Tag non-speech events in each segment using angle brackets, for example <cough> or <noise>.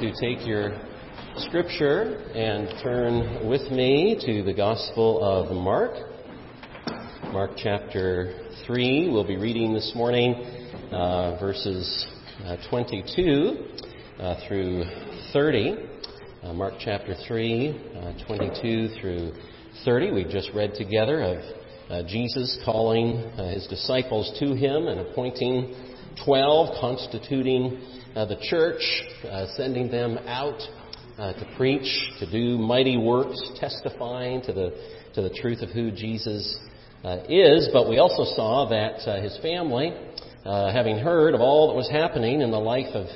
to take your scripture and turn with me to the Gospel of Mark. Mark chapter 3. We'll be reading this morning uh, verses uh, 22 uh, through 30. Uh, Mark chapter 3, uh, 22 through 30. We've just read together of uh, Jesus calling his disciples to him and appointing 12, constituting uh, the church, uh, sending them out uh, to preach, to do mighty works, testifying to the, to the truth of who Jesus uh, is. But we also saw that uh, his family, uh, having heard of all that was happening in the life of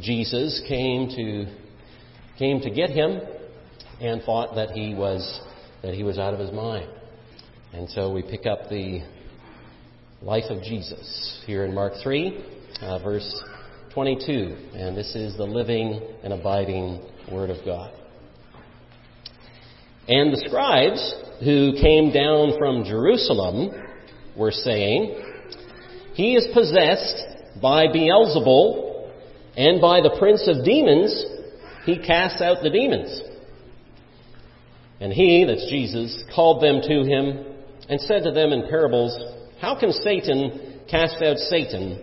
Jesus, came to, came to get him and thought that he was, that he was out of his mind. And so we pick up the life of Jesus here in Mark 3, verse 22, and this is the living and abiding Word of God. And the scribes who came down from Jerusalem were saying, He is possessed by Beelzebul, and by the prince of demons he casts out the demons. And he, that's Jesus, called them to him and said to them in parables, How can Satan cast out Satan?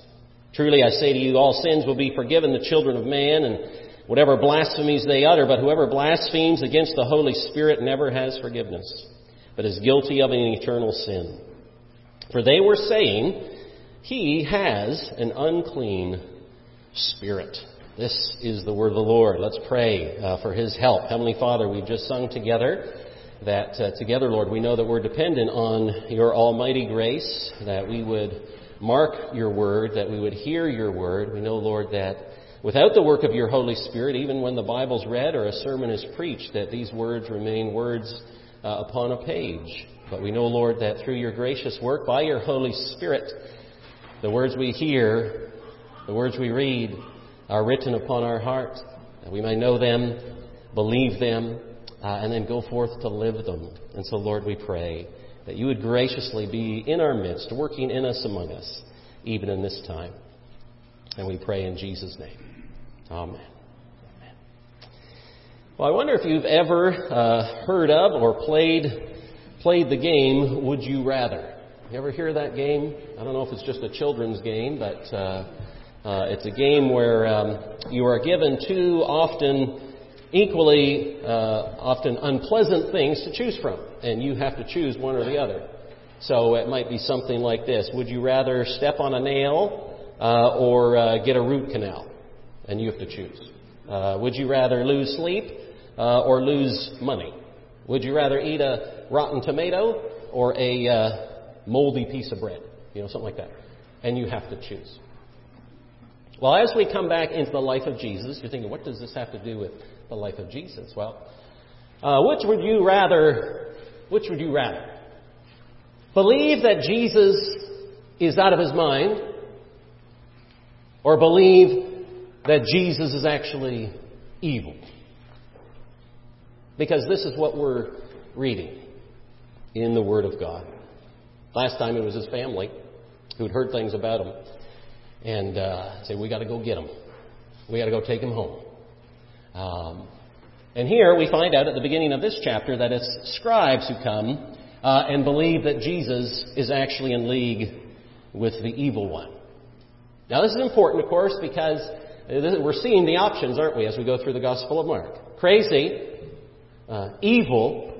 Truly I say to you, all sins will be forgiven the children of man and whatever blasphemies they utter, but whoever blasphemes against the Holy Spirit never has forgiveness, but is guilty of an eternal sin. For they were saying, He has an unclean spirit. This is the word of the Lord. Let's pray uh, for His help. Heavenly Father, we've just sung together that uh, together, Lord, we know that we're dependent on your almighty grace, that we would mark your word, that we would hear your word. We know, Lord, that without the work of your Holy Spirit, even when the Bible's read or a sermon is preached, that these words remain words uh, upon a page. But we know, Lord, that through your gracious work, by your Holy Spirit, the words we hear, the words we read, are written upon our heart, that we may know them, believe them, uh, and then go forth to live them. And so, Lord, we pray that you would graciously be in our midst, working in us among us, even in this time. And we pray in Jesus' name. Amen. Well, I wonder if you've ever uh, heard of or played played the game Would You Rather. You ever hear that game? I don't know if it's just a children's game, but uh, uh, it's a game where um, you are given two often equally uh, often unpleasant things to choose from, and you have to choose one or the other. So it might be something like this Would you rather step on a nail uh, or uh, get a root canal? And you have to choose. Uh, would you rather lose sleep uh, or lose money? Would you rather eat a rotten tomato or a uh, moldy piece of bread? You know, something like that. And you have to choose. Well, as we come back into the life of Jesus, you're thinking, what does this have to do with the life of Jesus? Well, uh, which would you rather? Which would you rather? Believe that Jesus is out of his mind, or believe that Jesus is actually evil? Because this is what we're reading in the Word of God. Last time it was his family who'd heard things about him and uh, say, "We got to go get him. We got to go take him home." Um, and here we find out at the beginning of this chapter that it's scribes who come uh, and believe that Jesus is actually in league with the evil one. Now, this is important, of course, because we're seeing the options, aren't we, as we go through the Gospel of Mark? Crazy, uh, evil,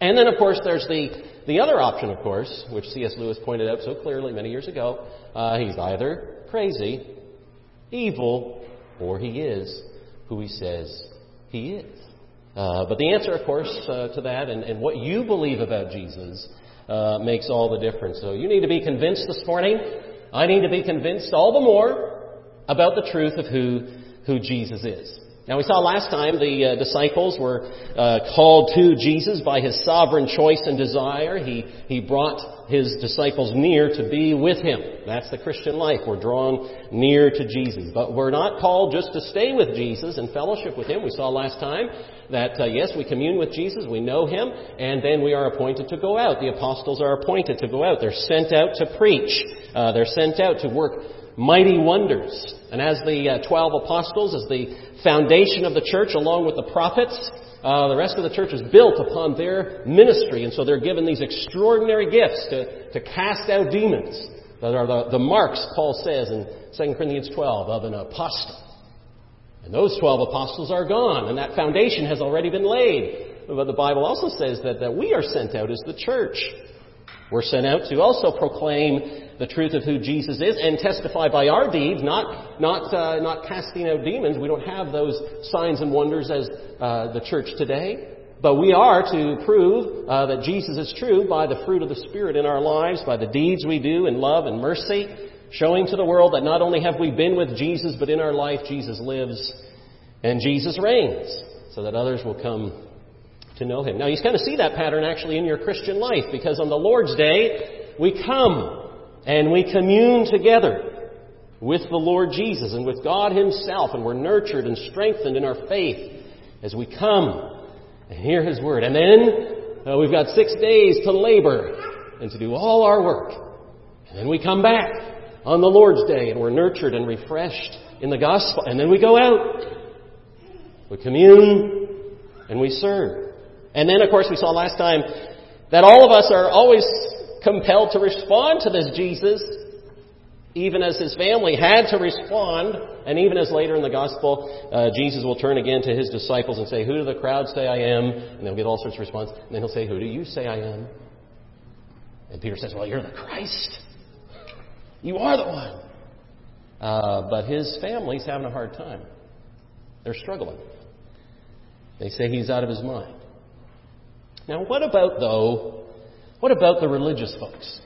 and then, of course, there's the, the other option, of course, which C.S. Lewis pointed out so clearly many years ago. Uh, he's either crazy, evil, or he is who he says he is. Uh, but the answer, of course, uh, to that and, and, what you believe about Jesus uh, makes all the difference. So you need to be convinced this morning. I need to be convinced all the more about the truth of who, who Jesus is. Now we saw last time the uh, disciples were uh, called to Jesus by his sovereign choice and desire. He, he brought his disciples near to be with him. That's the Christian life. We're drawn near to Jesus. But we're not called just to stay with Jesus and fellowship with him. We saw last time that uh, yes, we commune with Jesus, we know him, and then we are appointed to go out. The apostles are appointed to go out. They're sent out to preach. Uh, they're sent out to work mighty wonders. And as the uh, twelve apostles, as the foundation of the church along with the prophets, uh, the rest of the church is built upon their ministry, and so they're given these extraordinary gifts to, to cast out demons. That are the, the marks, Paul says in 2 Corinthians 12, of an apostle. And those 12 apostles are gone, and that foundation has already been laid. But the Bible also says that, that we are sent out as the church. We're sent out to also proclaim the truth of who Jesus is and testify by our deeds, not, not, uh, not casting out demons. We don't have those signs and wonders as uh, the church today. But we are to prove uh, that Jesus is true by the fruit of the Spirit in our lives, by the deeds we do in love and mercy, showing to the world that not only have we been with Jesus, but in our life Jesus lives and Jesus reigns, so that others will come to know Him. Now you kind of see that pattern actually in your Christian life, because on the Lord's Day, we come and we commune together with the Lord Jesus and with God Himself, and we're nurtured and strengthened in our faith as we come and hear His Word. And then uh, we've got six days to labor and to do all our work. And then we come back on the Lord's Day and we're nurtured and refreshed in the gospel. And then we go out. We commune and we serve. And then, of course, we saw last time that all of us are always compelled to respond to this Jesus, even as his family had to respond, and even as later in the gospel, uh, Jesus will turn again to his disciples and say, Who do the crowd say I am? And they'll get all sorts of response. And then he'll say, Who do you say I am? And Peter says, Well, you're the Christ. You are the one. Uh, but his family's having a hard time. They're struggling. They say he's out of his mind. Now, what about, though, what about the religious folks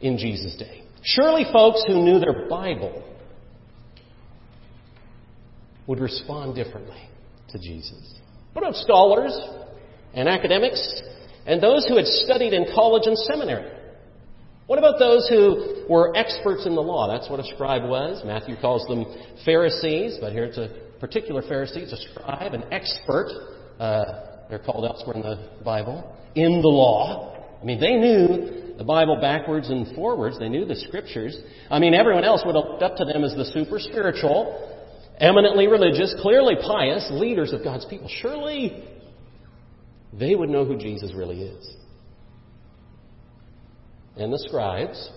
in Jesus' day? Surely folks who knew their Bible would respond differently to Jesus. What about scholars and academics and those who had studied in college and seminary? What about those who were experts in the law? That's what a scribe was. Matthew calls them Pharisees, but here it's a particular Pharisee, it's a scribe, an expert. Uh, they're called elsewhere in the Bible in the law. I mean, they knew the Bible backwards and forwards. They knew the scriptures. I mean, everyone else would have looked up to them as the super spiritual, eminently religious, clearly pious leaders of God's people. Surely they would know who Jesus really is. And the scribes,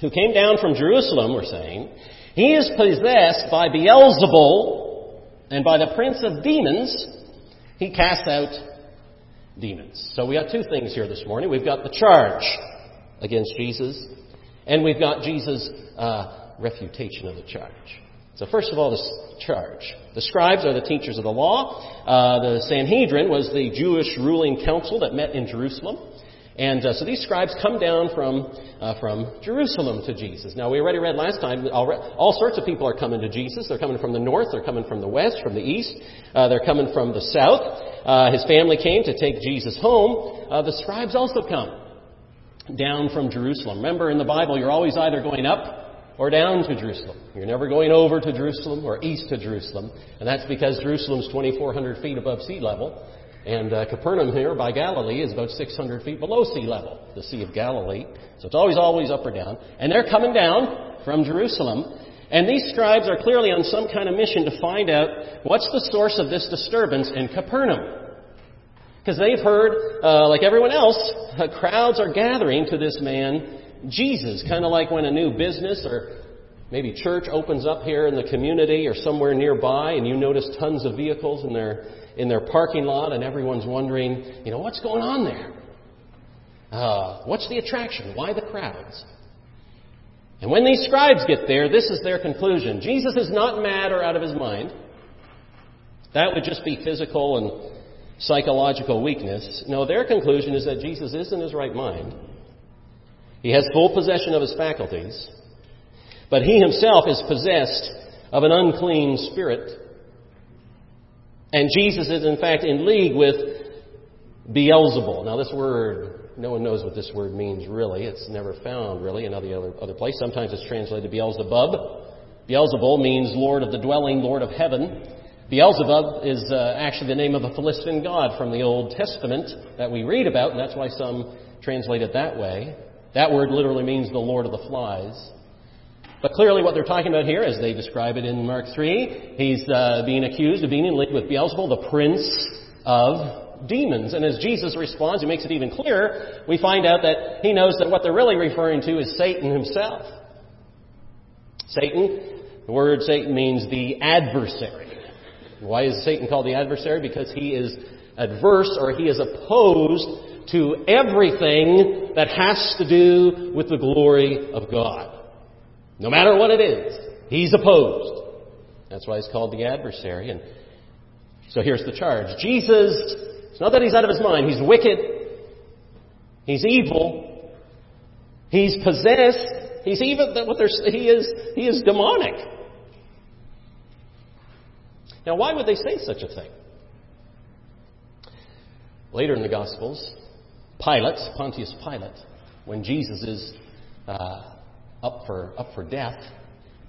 who came down from Jerusalem, were saying, He is possessed by Beelzebul and by the prince of demons. He casts out demons. So we got two things here this morning. We've got the charge against Jesus, and we've got Jesus' uh, refutation of the charge. So first of all, the charge. The scribes are the teachers of the law. Uh, the Sanhedrin was the Jewish ruling council that met in Jerusalem. And uh, so these scribes come down from, uh, from Jerusalem to Jesus. Now, we already read last time, all, all, sorts of people are coming to Jesus. They're coming from the north, they're coming from the west, from the east, uh, they're coming from the south. Uh, his family came to take Jesus home. Uh, the scribes also come down from Jerusalem. Remember, in the Bible, you're always either going up or down to Jerusalem. You're never going over to Jerusalem or east to Jerusalem. And that's because Jerusalem's 2,400 feet above sea level. And uh, Capernaum here by Galilee is about 600 feet below sea level, the Sea of Galilee. So it's always, always up or down. And they're coming down from Jerusalem. And these scribes are clearly on some kind of mission to find out what's the source of this disturbance in Capernaum. Because they've heard, uh, like everyone else, uh, crowds are gathering to this man, Jesus. Kind of like when a new business or maybe church opens up here in the community or somewhere nearby and you notice tons of vehicles in their in their parking lot, and everyone's wondering, you know, what's going on there? Uh, what's the attraction? Why the crowds? And when these scribes get there, this is their conclusion. Jesus is not mad or out of his mind. That would just be physical and psychological weakness. No, their conclusion is that Jesus is in his right mind. He has full possession of his faculties, but he himself is possessed of an unclean spirit. And Jesus is, in fact, in league with Beelzebul. Now, this word, no one knows what this word means really. It's never found really in any other, other place. Sometimes it's translated Beelzebub. Beelzebul means Lord of the dwelling, Lord of heaven. Beelzebub is uh, actually the name of a Philistine god from the Old Testament that we read about, and that's why some translate it that way. That word literally means the Lord of the flies. But clearly, what they're talking about here, as they describe it in Mark 3, he's uh, being accused of being in league with Beelzebul, the prince of demons. And as Jesus responds, he makes it even clearer. We find out that he knows that what they're really referring to is Satan himself. Satan the word Satan means the adversary. Why is Satan called the adversary? Because he is adverse or he is opposed to everything that has to do with the glory of God. No matter what it is, he's opposed. That's why he's called the adversary. And so here's the charge. Jesus, it's not that he's out of his mind. He's wicked. He's evil. He's possessed. He's even what they're, he is. He is demonic. Now, why would they say such a thing? Later in the Gospels, Pilate, Pontius Pilate, when Jesus is uh, up for up for death,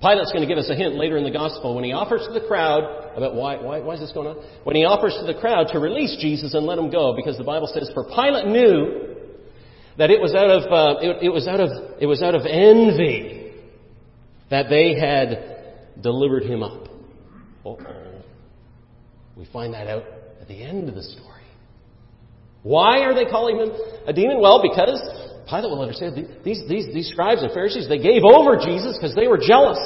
Pilate's going to give us a hint later in the Gospel when he offers to the crowd about why, why, why is this going on? When he offers to the crowd to release Jesus and let him go, because the Bible says, for Pilate knew that it was out of, uh, it, it was out of, it was out of envy that they had delivered him up. Uh-oh. We find that out at the end of the story. Why are they calling him a demon? Well, because Pilate will understand these, these, these scribes and Pharisees, they gave over Jesus because they were jealous.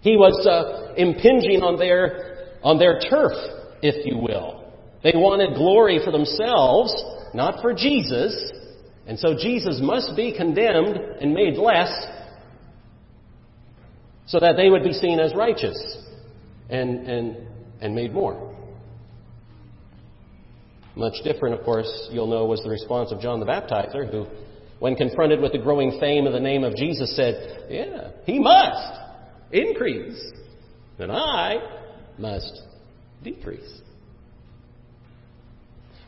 He was uh, impinging on their, on their turf, if you will. They wanted glory for themselves, not for Jesus. And so Jesus must be condemned and made less so that they would be seen as righteous and, and and made more. Much different, of course, you'll know, was the response of John the Baptizer, who, when confronted with the growing fame of the name of Jesus, said, Yeah, he must increase, and I must decrease.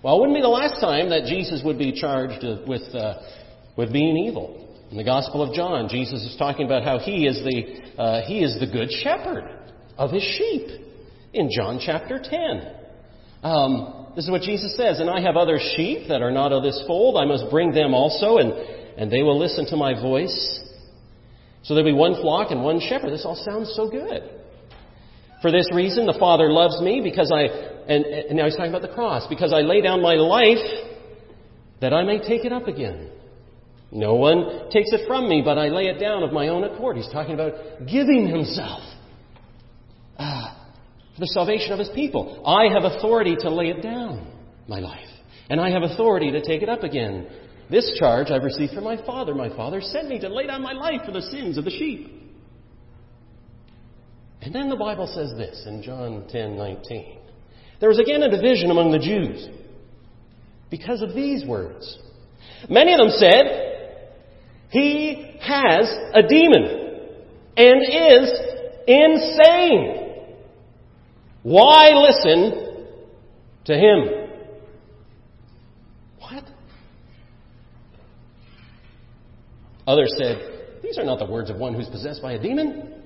Well, it wouldn't be the last time that Jesus would be charged with, uh, with being evil. In the Gospel of John, Jesus is talking about how he is the, uh, he is the good shepherd of his sheep in John chapter 10. Um, this is what Jesus says, and I have other sheep that are not of this fold. I must bring them also, and, and they will listen to my voice. So there'll be one flock and one shepherd. This all sounds so good. For this reason, the Father loves me because I, and, and now he's talking about the cross, because I lay down my life that I may take it up again. No one takes it from me, but I lay it down of my own accord. He's talking about giving himself. Ah, for the salvation of his people. I have authority to lay it down, my life. And I have authority to take it up again. This charge I've received from my Father. My Father sent me to lay down my life for the sins of the sheep. And then the Bible says this in John 10:19. There was again a division among the Jews because of these words. Many of them said, "He has a demon and is insane." Why listen to him? What? Others said, These are not the words of one who's possessed by a demon.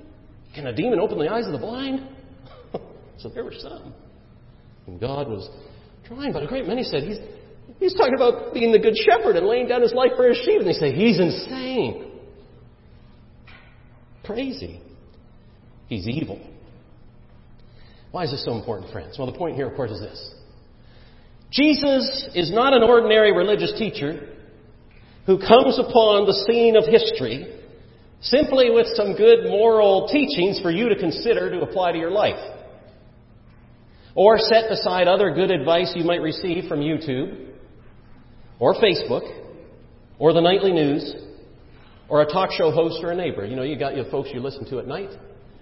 Can a demon open the eyes of the blind? <laughs> so there were some. And God was trying, but a great many said, He's, he's talking about being the good shepherd and laying down his life for his sheep. And they say, He's insane. Crazy. He's evil. Why is this so important, friends? Well, the point here, of course, is this Jesus is not an ordinary religious teacher who comes upon the scene of history simply with some good moral teachings for you to consider to apply to your life. Or set aside other good advice you might receive from YouTube, or Facebook, or the nightly news, or a talk show host or a neighbor. You know, you got your folks you listen to at night.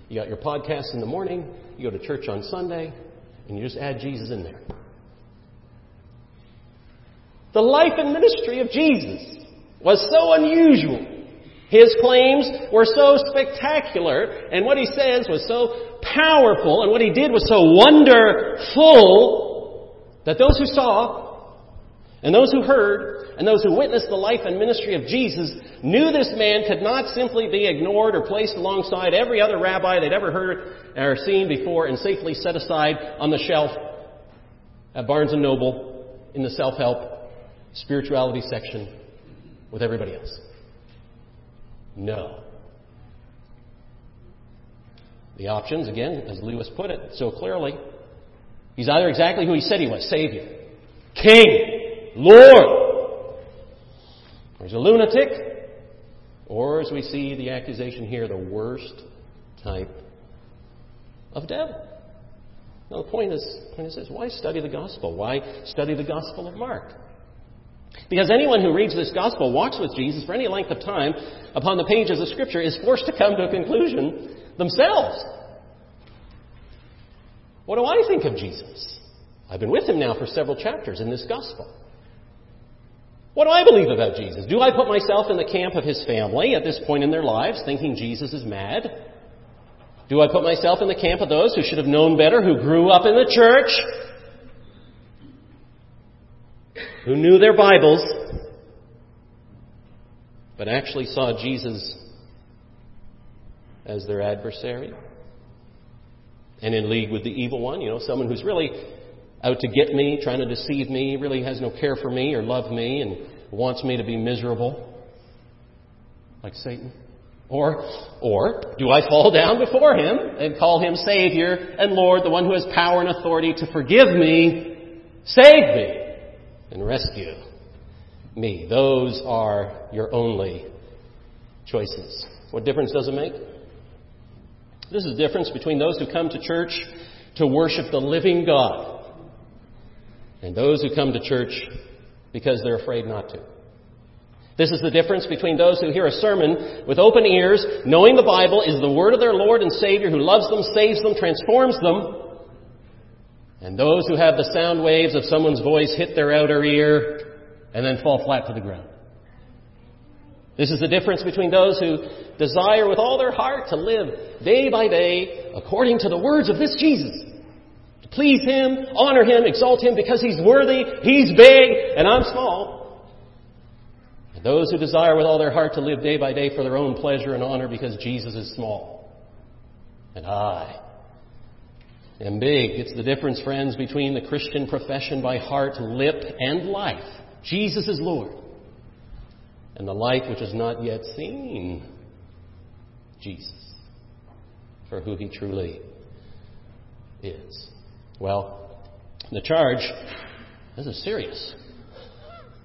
You got your podcast in the morning, you go to church on Sunday, and you just add Jesus in there. The life and ministry of Jesus was so unusual His claims were so spectacular, and what he says was so powerful, and what he did was so wonderful, that those who saw, and those who heard, and those who witnessed the life and ministry of Jesus knew this man could not simply be ignored or placed alongside every other rabbi they'd ever heard or seen before and safely set aside on the shelf at Barnes and Noble in the self-help spirituality section with everybody else. No. The options, again, as Lewis put it so clearly, he's either exactly who he said he was Savior, King, Lord, or he's a lunatic, or as we see the accusation here, the worst type of devil. Now, the point is, point is this why study the gospel? Why study the gospel of Mark? Because anyone who reads this gospel, walks with Jesus for any length of time upon the pages of Scripture, is forced to come to a conclusion themselves. What do I think of Jesus? I've been with him now for several chapters in this gospel. What do I believe about Jesus? Do I put myself in the camp of his family at this point in their lives, thinking Jesus is mad? Do I put myself in the camp of those who should have known better, who grew up in the church, who knew their Bibles, but actually saw Jesus as their adversary and in league with the evil one. You know, someone who's really out to get me, trying to deceive me, really has no care for me or love me and wants me to be miserable, like Satan. Or, or do I fall down before him and call him Savior and Lord, the one who has power and authority to forgive me, save me? and rescue me. Those are your only choices. What difference does it make? This is the difference between those who come to church to worship the living God and those who come to church because they're afraid not to. This is the difference between those who hear a sermon with open ears, knowing the Bible is the word of their Lord and Savior who loves them, saves them, transforms them, and those who have the sound waves of someone's voice hit their outer ear and then fall flat to the ground. This is the difference between those who desire with all their heart to live day by day according to the words of this Jesus. Please Him, honor Him, exalt Him because He's worthy, He's big, and I'm small. And those who desire with all their heart to live day by day for their own pleasure and honor because Jesus is small. And I am big. It's the difference, friends, between the Christian profession by heart, lip, and life. Jesus is Lord. And the life which is not yet seen Jesus for who he truly is. Well, the charge, this is serious.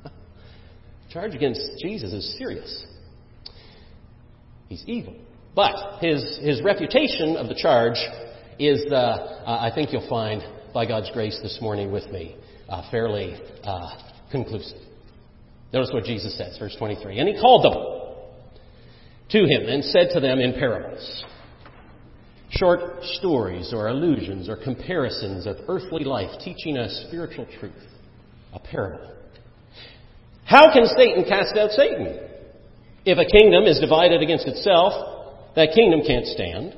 <laughs> charge against Jesus is serious. He's evil. But his, his refutation of the charge is, uh, uh, I think you'll find, by God's grace this morning with me, uh, fairly uh, conclusive. Notice what Jesus says, verse 23. And he called them to him and said to them in parables, short stories or allusions or comparisons of earthly life, teaching us spiritual truth. A parable. How can Satan cast out Satan? If a kingdom is divided against itself, that kingdom can't stand.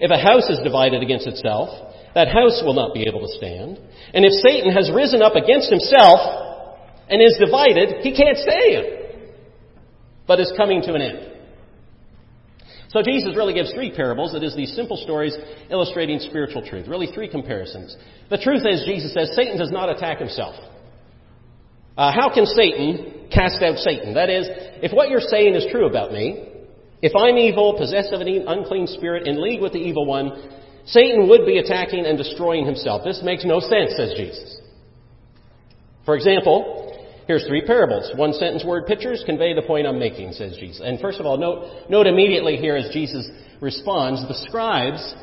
If a house is divided against itself, that house will not be able to stand. And if Satan has risen up against himself and is divided, he can't stand, but is coming to an end. So Jesus really gives three parables. It is these simple stories illustrating spiritual truth. Really three comparisons. The truth is, Jesus says, Satan does not attack himself. Uh, how can Satan cast out Satan? That is, if what you're saying is true about me, if I'm evil, possessed of an unclean spirit, in league with the evil one, Satan would be attacking and destroying himself. This makes no sense, says Jesus. For example, here's three parables. One sentence word pictures convey the point I'm making, says Jesus. And first of all, note, note immediately here as Jesus responds, the scribes,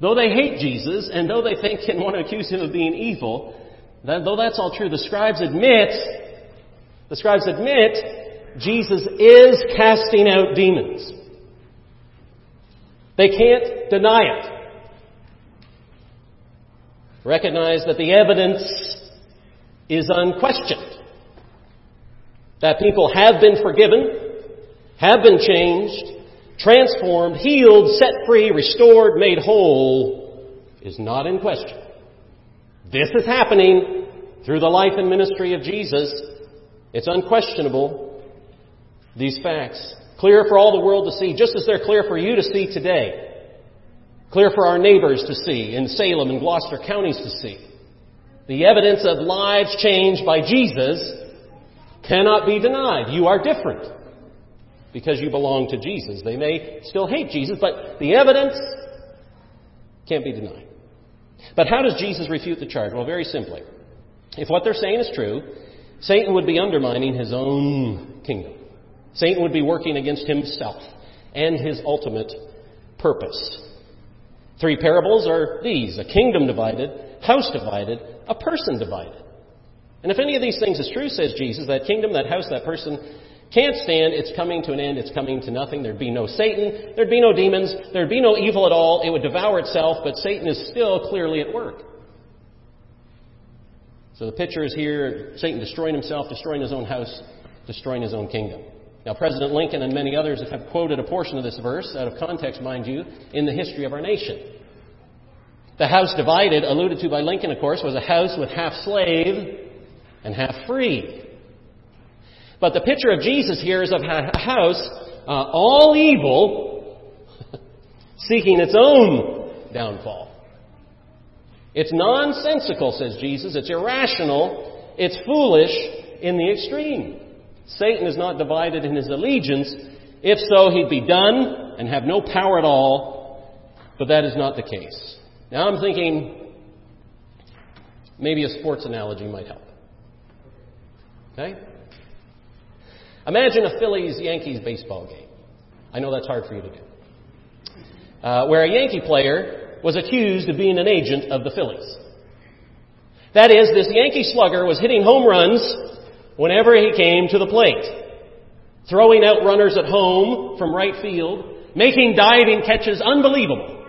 though they hate Jesus and though they think and want to accuse him of being evil, though that's all true, the scribes admit, the scribes admit Jesus is casting out demons. They can't deny it. Recognize that the evidence is unquestioned. That people have been forgiven, have been changed, transformed, healed, set free, restored, made whole is not in question. This is happening through the life and ministry of Jesus. It's unquestionable. These facts. Clear for all the world to see, just as they're clear for you to see today. Clear for our neighbors to see, in Salem and Gloucester counties to see. The evidence of lives changed by Jesus cannot be denied. You are different because you belong to Jesus. They may still hate Jesus, but the evidence can't be denied. But how does Jesus refute the charge? Well, very simply. If what they're saying is true, Satan would be undermining his own kingdom. Satan would be working against himself and his ultimate purpose. Three parables are these a kingdom divided, house divided, a person divided. And if any of these things is true, says Jesus, that kingdom, that house, that person can't stand, it's coming to an end, it's coming to nothing. There'd be no Satan, there'd be no demons, there'd be no evil at all, it would devour itself, but Satan is still clearly at work. So the picture is here Satan destroying himself, destroying his own house, destroying his own kingdom. Now, President Lincoln and many others have quoted a portion of this verse, out of context, mind you, in the history of our nation. The house divided, alluded to by Lincoln, of course, was a house with half slave and half free. But the picture of Jesus here is of a house, uh, all evil, <laughs> seeking its own downfall. It's nonsensical, says Jesus. It's irrational. It's foolish in the extreme. Satan is not divided in his allegiance. If so, he'd be done and have no power at all. But that is not the case. Now I'm thinking maybe a sports analogy might help. Okay? Imagine a Phillies Yankees baseball game. I know that's hard for you to do. Uh, where a Yankee player was accused of being an agent of the Phillies. That is, this Yankee slugger was hitting home runs whenever he came to the plate, throwing out runners at home from right field, making diving catches unbelievable.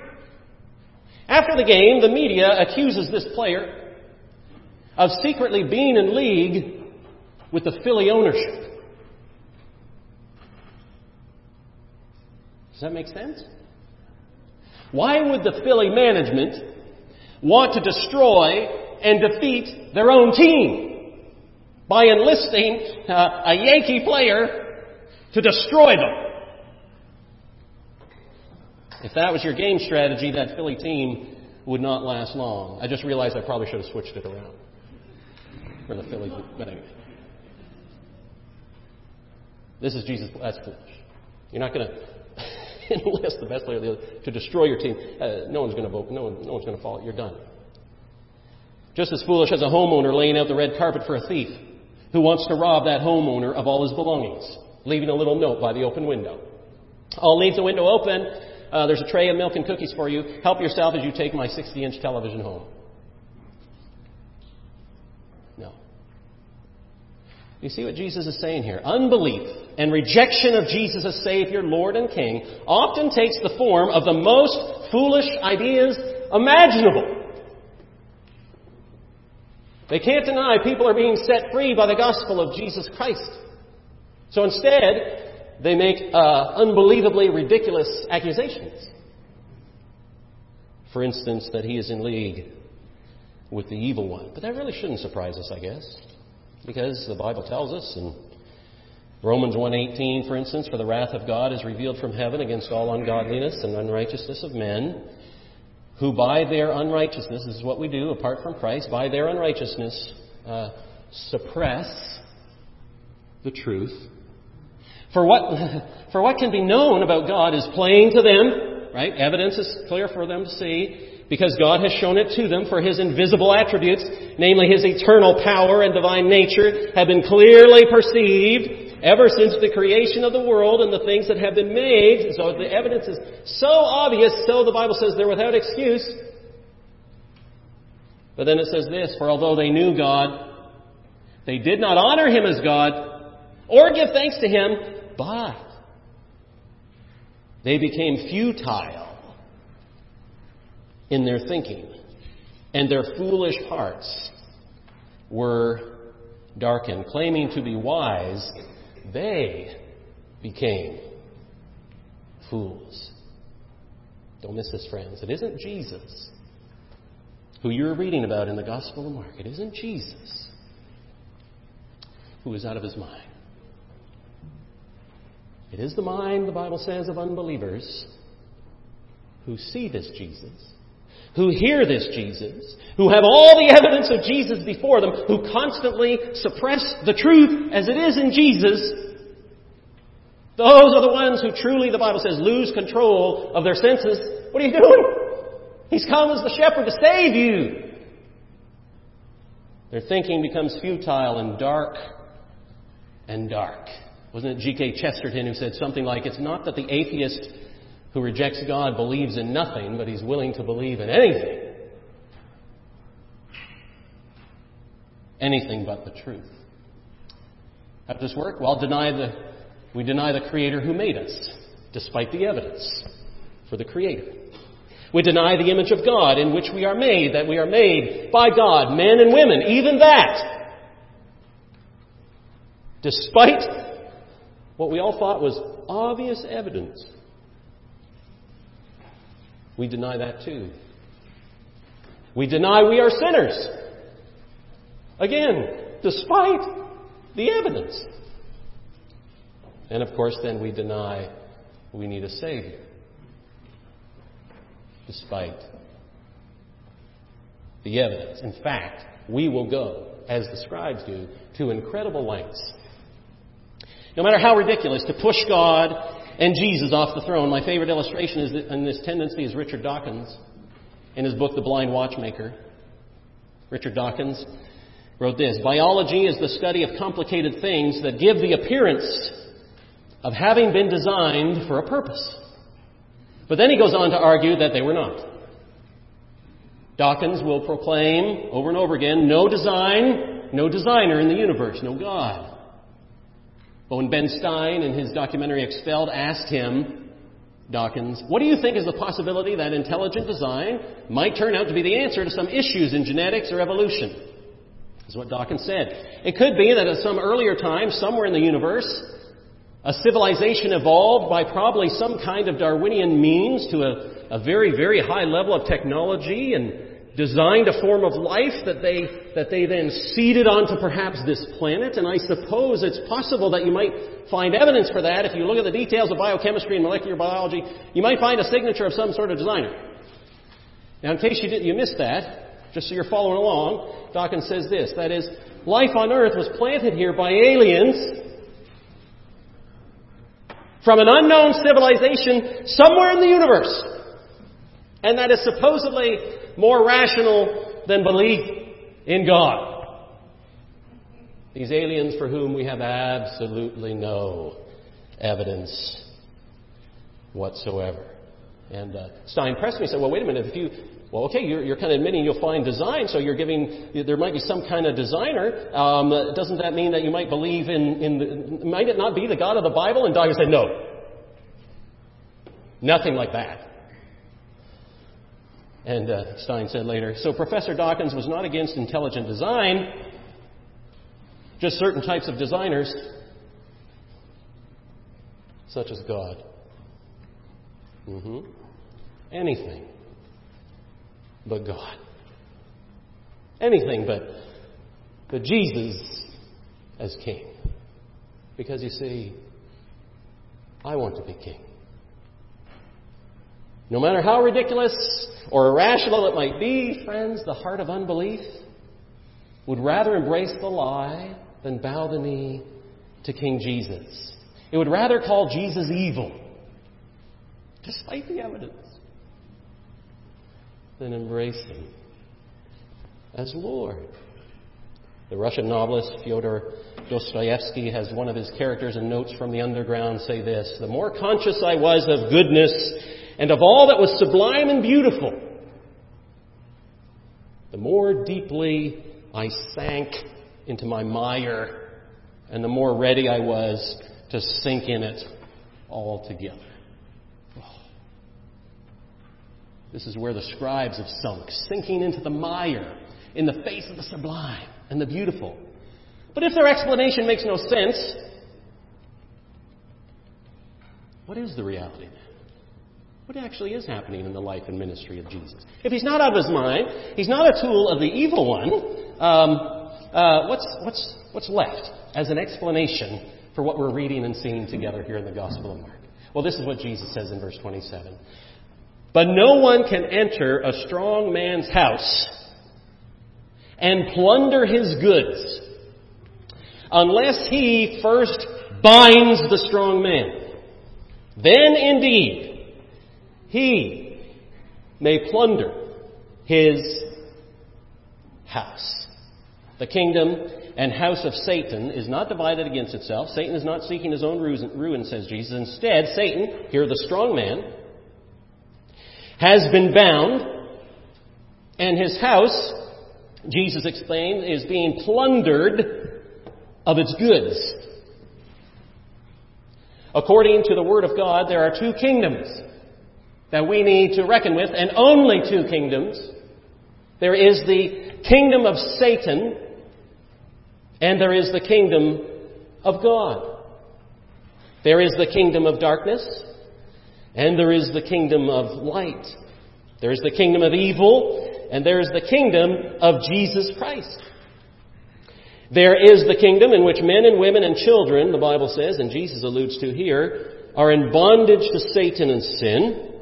After the game, the media accuses this player of secretly being in league with the Philly ownership. Does that make sense? Why would the Philly management want to destroy and defeat their own team? by enlisting uh, a Yankee player to destroy them. If that was your game strategy, that Philly team would not last long. I just realized I probably should have switched it around for the Phillies. But anyway. This is Jesus. That's foolish. You're not going to enlist the best player the other, to destroy your team. Uh, no one's going to vote. No, one, no one's going to follow. You're done. Just as foolish as a homeowner laying out the red carpet for a thief who wants to rob that homeowner of all his belongings, leaving a little note by the open window. I'll leave the window open. Uh, there's a tray of milk and cookies for you. Help yourself as you take my 60 inch television home. No. You see what Jesus is saying here? Unbelief and rejection of Jesus as Savior, Lord, and King often takes the form of the most foolish ideas imaginable. They can't deny people are being set free by the gospel of Jesus Christ. So instead, they make uh, unbelievably ridiculous accusations. For instance, that he is in league with the evil one. But that really shouldn't surprise us, I guess, because the Bible tells us in Romans 1:18, for instance, for the wrath of God is revealed from heaven against all ungodliness and unrighteousness of men who by their unrighteousness, this is what we do apart from Christ, by their unrighteousness uh, suppress the truth. For what, <laughs> for what can be known about God is plain to them, right? Evidence is clear for them to see because God has shown it to them for His invisible attributes, namely His eternal power and divine nature, have been clearly perceived ever since the creation of the world and the things that have been made. So the evidence is so obvious, so the Bible says they're without excuse. But then it says this, for although they knew God, they did not honor Him as God or give thanks to Him, but they became futile in their thinking, and their foolish hearts were darkened. Claiming to be wise, they became fools. Don't miss this, friends. It isn't Jesus who you're reading about in the Gospel of Mark. It isn't Jesus who is out of his mind. It is the mind, the Bible says, of unbelievers who see this Jesus, who hear this Jesus, who have all the evidence of Jesus before them, who constantly suppress the truth as it is in Jesus. Those are the ones who truly, the Bible says, lose control of their senses. What are you doing? He's come as the shepherd to save you. Their thinking becomes futile and dark and dark. Wasn't it G.K. Chesterton who said something like, It's not that the atheist who rejects God believes in nothing, but he's willing to believe in anything. Anything but the truth. How does this work? Well, deny the, we deny the Creator who made us, despite the evidence for the Creator. We deny the image of God in which we are made, that we are made by God, men and women, even that. Despite what we all thought was obvious evidence, we deny that too. We deny we are sinners. Again, despite the evidence. And of course, then we deny we need a Savior despite the evidence. In fact, we will go, as the scribes do, to incredible lengths. No matter how ridiculous, to push God and Jesus off the throne. My favorite illustration is in this tendency is Richard Dawkins in his book, The Blind Watchmaker. Richard Dawkins wrote this Biology is the study of complicated things that give the appearance of having been designed for a purpose. But then he goes on to argue that they were not. Dawkins will proclaim over and over again no design, no designer in the universe, no God. But when Ben Stein, in his documentary Expelled, asked him, Dawkins, what do you think is the possibility that intelligent design might turn out to be the answer to some issues in genetics or evolution? Is what Dawkins said. It could be that at some earlier time, somewhere in the universe, a civilization evolved by probably some kind of Darwinian means to a, a very, very high level of technology and designed a form of life that they, that they then seeded onto perhaps this planet. And I suppose it's possible that you might find evidence for that. If you look at the details of biochemistry and molecular biology, you might find a signature of some sort of designer. Now, in case you, did, you missed that, just so you're following along, Dawkins says this. That is, life on Earth was planted here by aliens from an unknown civilization somewhere in the universe. And that is supposedly more rational than belief in God. These aliens for whom we have absolutely no evidence whatsoever. And uh, Stein pressed me and said, well, wait a minute, if you, well, okay, you're, you're, kind of admitting you'll find design, so you're giving, there might be some kind of designer. Um, doesn't that mean that you might believe in, in the, might it not be the God of the Bible? And Dawkins said, no. Nothing like that. And uh, Stein said later, so Professor Dawkins was not against intelligent design, just certain types of designers, such as God. Mm-hmm. Anything but God. Anything but, but Jesus as King. Because you see, I want to be King. No matter how ridiculous or irrational it might be, friends, the heart of unbelief would rather embrace the lie than bow the knee to King Jesus. It would rather call Jesus evil, despite the evidence, than embrace him as Lord. The Russian novelist Fyodor Dostoevsky has one of his characters in Notes from the Underground say this The more conscious I was of goodness and of all that was sublime and beautiful, the more deeply I sank into my mire, and the more ready I was to sink in it altogether. This is where the scribes have sunk, sinking into the mire in the face of the sublime and the beautiful. But if their explanation makes no sense, What is the reality then? What actually is happening in the life and ministry of Jesus? If he's not out of his mind, he's not a tool of the evil one, um, uh, what's, what's, what's left as an explanation for what we're reading and seeing together here in the Gospel of Mark? Well, this is what Jesus says in verse 27. But no one can enter a strong man's house and plunder his goods unless he first binds the strong man. Then indeed he may plunder his house. The kingdom and house of Satan is not divided against itself. Satan is not seeking his own ruin, says Jesus. Instead, Satan, here the strong man, has been bound, and his house, Jesus explained, is being plundered of its goods. According to the Word of God, there are two kingdoms that we need to reckon with, and only two kingdoms. There is the kingdom of Satan, and there is the kingdom of God. There is the kingdom of darkness, and there is the kingdom of light. There is the kingdom of evil, and there is the kingdom of Jesus Christ. There is the kingdom in which men and women and children, the Bible says, and Jesus alludes to here, are in bondage to Satan and sin.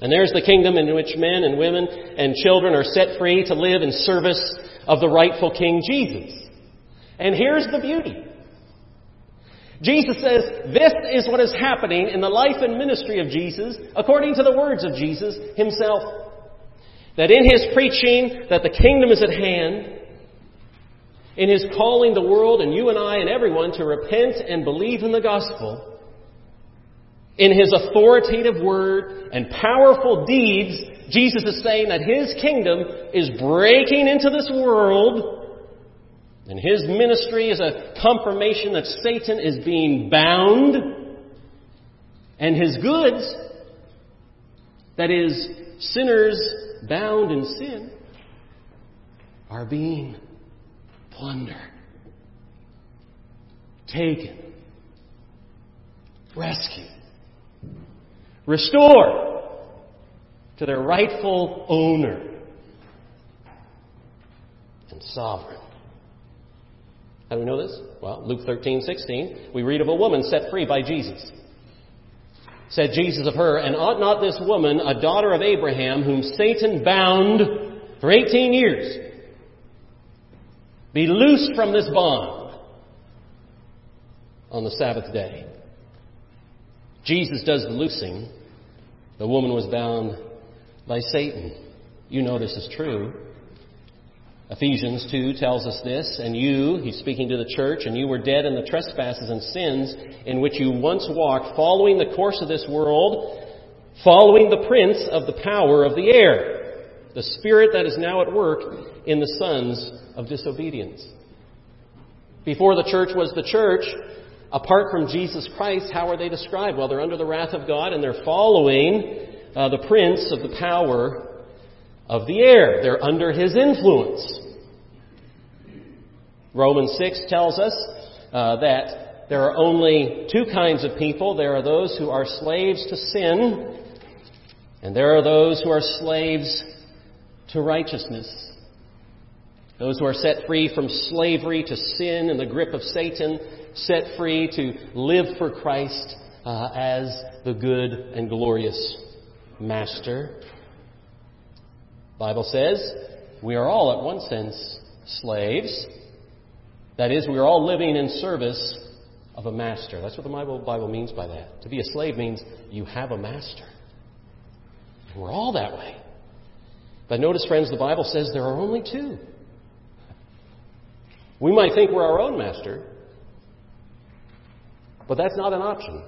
And there's the kingdom in which men and women and children are set free to live in service of the rightful King Jesus. And here's the beauty. Jesus says this is what is happening in the life and ministry of Jesus according to the words of Jesus himself. That in his preaching that the kingdom is at hand, in his calling the world and you and I and everyone to repent and believe in the gospel, in his authoritative word and powerful deeds, Jesus is saying that his kingdom is breaking into this world and his ministry is a confirmation that Satan is being bound and his goods, that is, sinners bound in sin, are being plundered, taken, rescued, restored to their rightful owner and sovereign. How do we know this? Well, Luke 13, 16, we read of a woman set free by Jesus. Said Jesus of her, And ought not this woman, a daughter of Abraham, whom Satan bound for 18 years, be loosed from this bond on the Sabbath day? Jesus does the loosing. The woman was bound by Satan. You know this is true. Ephesians 2 tells us this, and you, he's speaking to the church, and you were dead in the trespasses and sins in which you once walked, following the course of this world, following the prince of the power of the air, the spirit that is now at work in the sons of disobedience. Before the church was the church, apart from Jesus Christ, how are they described? Well, they're under the wrath of God and they're following uh, the prince of the power of the air. They're under his influence. Romans 6 tells us uh, that there are only two kinds of people. There are those who are slaves to sin, and there are those who are slaves to righteousness. Those who are set free from slavery to sin and the grip of Satan, set free to live for Christ uh, as the good and glorious Master. Bible says we are all, at one sense, slaves. That is, we are all living in service of a master. That's what the Bible, Bible means by that. To be a slave means you have a master. We're all that way. But notice, friends, the Bible says there are only two. We might think we're our own master, but that's not an option.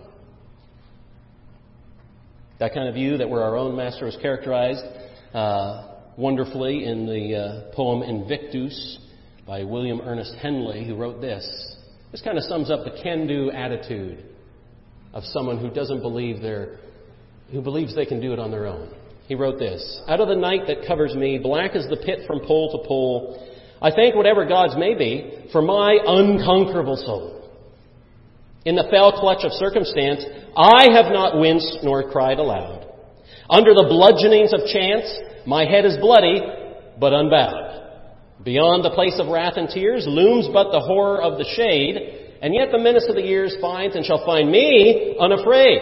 That kind of view that we're our own master is characterized uh, wonderfully in the uh, poem Invictus by William Ernest Henley, who wrote this. This kind of sums up the can do attitude of someone who doesn't believe they're, who believes they can do it on their own. He wrote this Out of the night that covers me, black as the pit from pole to pole, I thank whatever gods may be for my unconquerable soul. In the fell clutch of circumstance, I have not winced nor cried aloud. Under the bludgeonings of chance, my head is bloody, but unbowed. Beyond the place of wrath and tears looms but the horror of the shade, and yet the menace of the years finds and shall find me unafraid.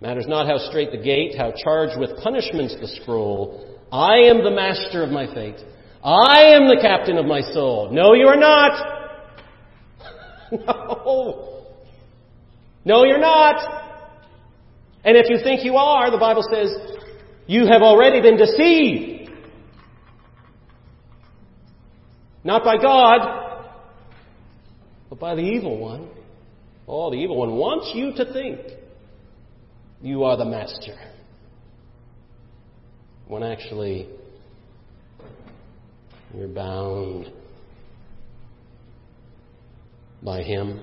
Matters not how straight the gate, how charged with punishments the scroll. I am the master of my fate. I am the captain of my soul. No, you are not. <laughs> no. No, you're not. And if you think you are, the Bible says, you have already been deceived. Not by God, but by the evil one. Oh, the evil one wants you to think you are the master. When actually, you're bound by him.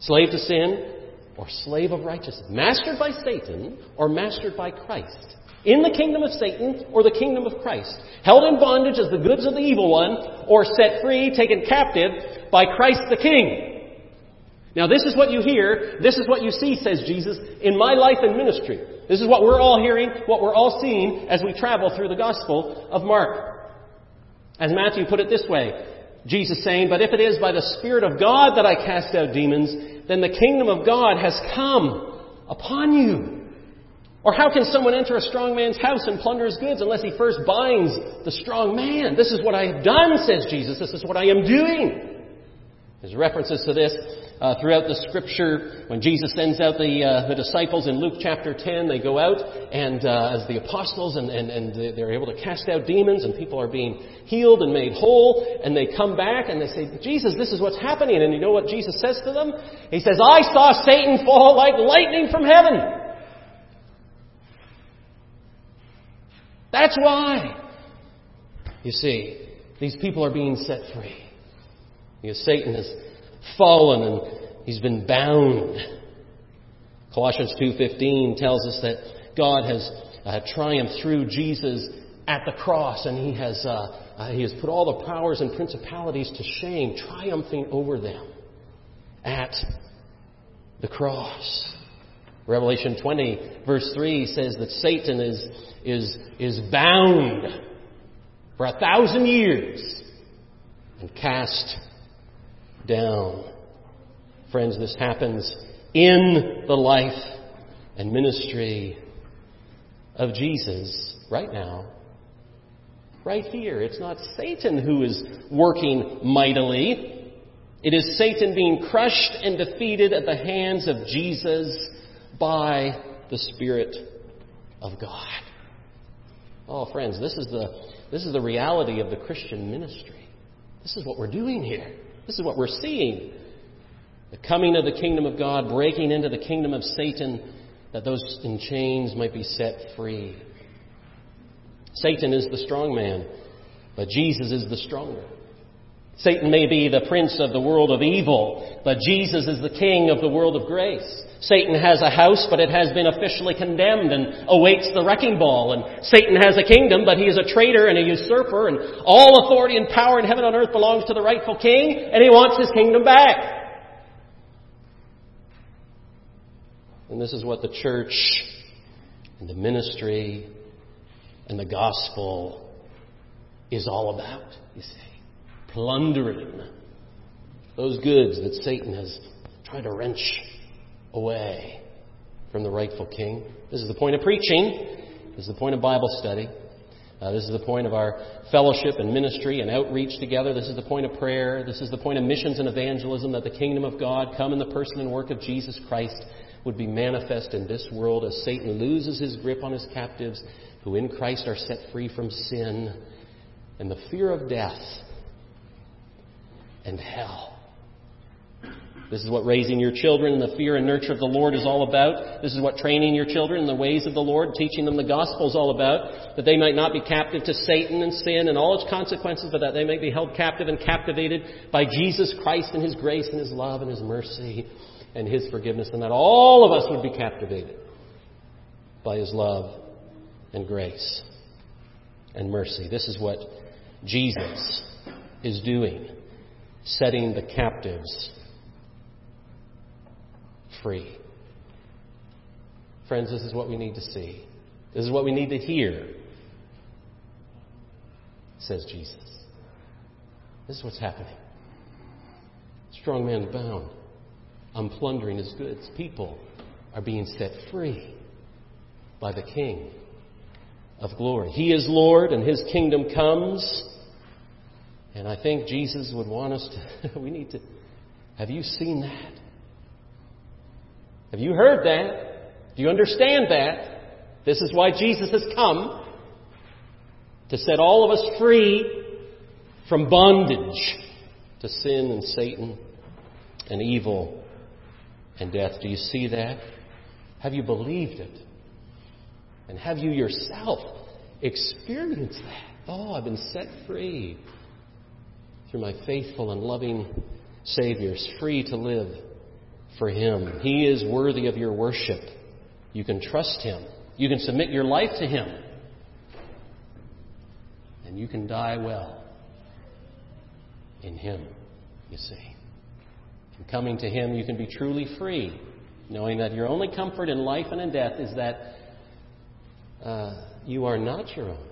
Slave to sin or slave of righteousness. Mastered by Satan or mastered by Christ. In the kingdom of Satan or the kingdom of Christ. Held in bondage as the goods of the evil one or set free, taken captive by Christ the King. Now this is what you hear, this is what you see, says Jesus, in my life and ministry. This is what we're all hearing, what we're all seeing as we travel through the Gospel of Mark. As Matthew put it this way, Jesus saying, But if it is by the Spirit of God that I cast out demons, then the kingdom of God has come upon you. Or how can someone enter a strong man's house and plunder his goods unless he first binds the strong man? This is what I have done, says Jesus. This is what I am doing. There's references to this uh, throughout the scripture. When Jesus sends out the, uh, the disciples in Luke chapter 10, they go out and uh, as the apostles and, and, and they're able to cast out demons and people are being healed and made whole and they come back and they say, Jesus, this is what's happening. And you know what Jesus says to them? He says, I saw Satan fall like lightning from heaven. That's why. You see, these people are being set free. Because Satan has fallen and he's been bound. Colossians 2:15 tells us that God has uh, triumphed through Jesus at the cross, and He has uh, uh, He has put all the powers and principalities to shame, triumphing over them at the cross. Revelation 20 verse 3 says that Satan is is is bound for a thousand years and cast down. Friends, this happens in the life and ministry of Jesus right now. Right here. It's not Satan who is working mightily. It is Satan being crushed and defeated at the hands of Jesus by the Spirit of God. Oh, friends, this is the, this is the reality of the Christian ministry. This is what we're doing here. This is what we're seeing. The coming of the kingdom of God, breaking into the kingdom of Satan, that those in chains might be set free. Satan is the strong man, but Jesus is the stronger. Satan may be the prince of the world of evil, but Jesus is the king of the world of grace. Satan has a house, but it has been officially condemned and awaits the wrecking ball. And Satan has a kingdom, but he is a traitor and a usurper, and all authority and power in heaven and earth belongs to the rightful king, and he wants his kingdom back. And this is what the church and the ministry and the gospel is all about, you see. Plundering those goods that Satan has tried to wrench away from the rightful king. This is the point of preaching. This is the point of Bible study. Uh, this is the point of our fellowship and ministry and outreach together. This is the point of prayer. This is the point of missions and evangelism that the kingdom of God come in the person and work of Jesus Christ would be manifest in this world as Satan loses his grip on his captives who in Christ are set free from sin and the fear of death and hell this is what raising your children in the fear and nurture of the Lord is all about. This is what training your children in the ways of the Lord, teaching them the gospel is all about. That they might not be captive to Satan and sin and all its consequences, but that they may be held captive and captivated by Jesus Christ and His grace and His love and His mercy and His forgiveness, and that all of us would be captivated by His love and grace and mercy. This is what Jesus is doing, setting the captives free. Friends, this is what we need to see. This is what we need to hear, says Jesus. This is what's happening. Strong man bound. I'm plundering his goods. People are being set free by the King of glory. He is Lord and his kingdom comes. And I think Jesus would want us to, <laughs> we need to, have you seen that? Have you heard that? Do you understand that? This is why Jesus has come to set all of us free from bondage to sin and Satan and evil and death. Do you see that? Have you believed it? And have you yourself experienced that? Oh, I've been set free through my faithful and loving Savior, free to live for Him. He is worthy of your worship. You can trust Him. You can submit your life to Him. And you can die well in Him, you see. In coming to Him, you can be truly free, knowing that your only comfort in life and in death is that uh, you are not your own,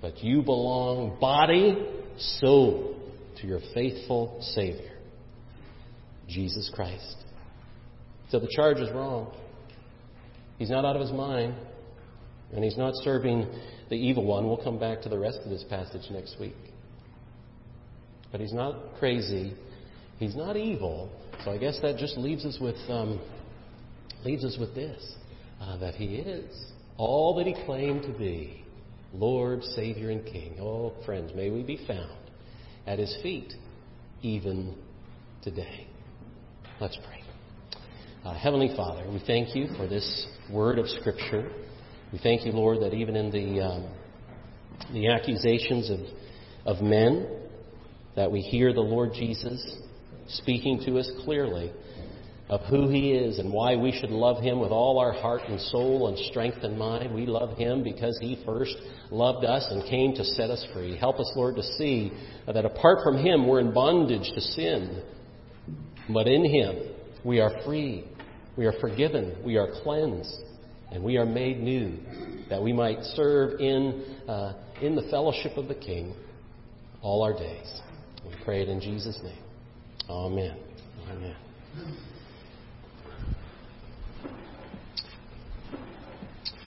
but you belong body, soul to your faithful Savior, Jesus Christ. So the charge is wrong. He's not out of his mind, and he's not serving the evil one. We'll come back to the rest of this passage next week. But he's not crazy. He's not evil. So I guess that just leaves us with um, leaves us with this: uh, that he is all that he claimed to be, Lord, Savior, and King. Oh, friends, may we be found at his feet even today. Let's pray. Uh, Heavenly Father, we thank you for this word of Scripture. We thank you, Lord, that even in the um, the accusations of of men, that we hear the Lord Jesus speaking to us clearly of who He is and why we should love Him with all our heart and soul and strength and mind. We love Him because He first loved us and came to set us free. Help us, Lord, to see that apart from Him, we're in bondage to sin. But in Him, we are free. We are forgiven. We are cleansed. And we are made new that we might serve in, uh, in the fellowship of the King all our days. We pray it in Jesus' name. Amen. Amen.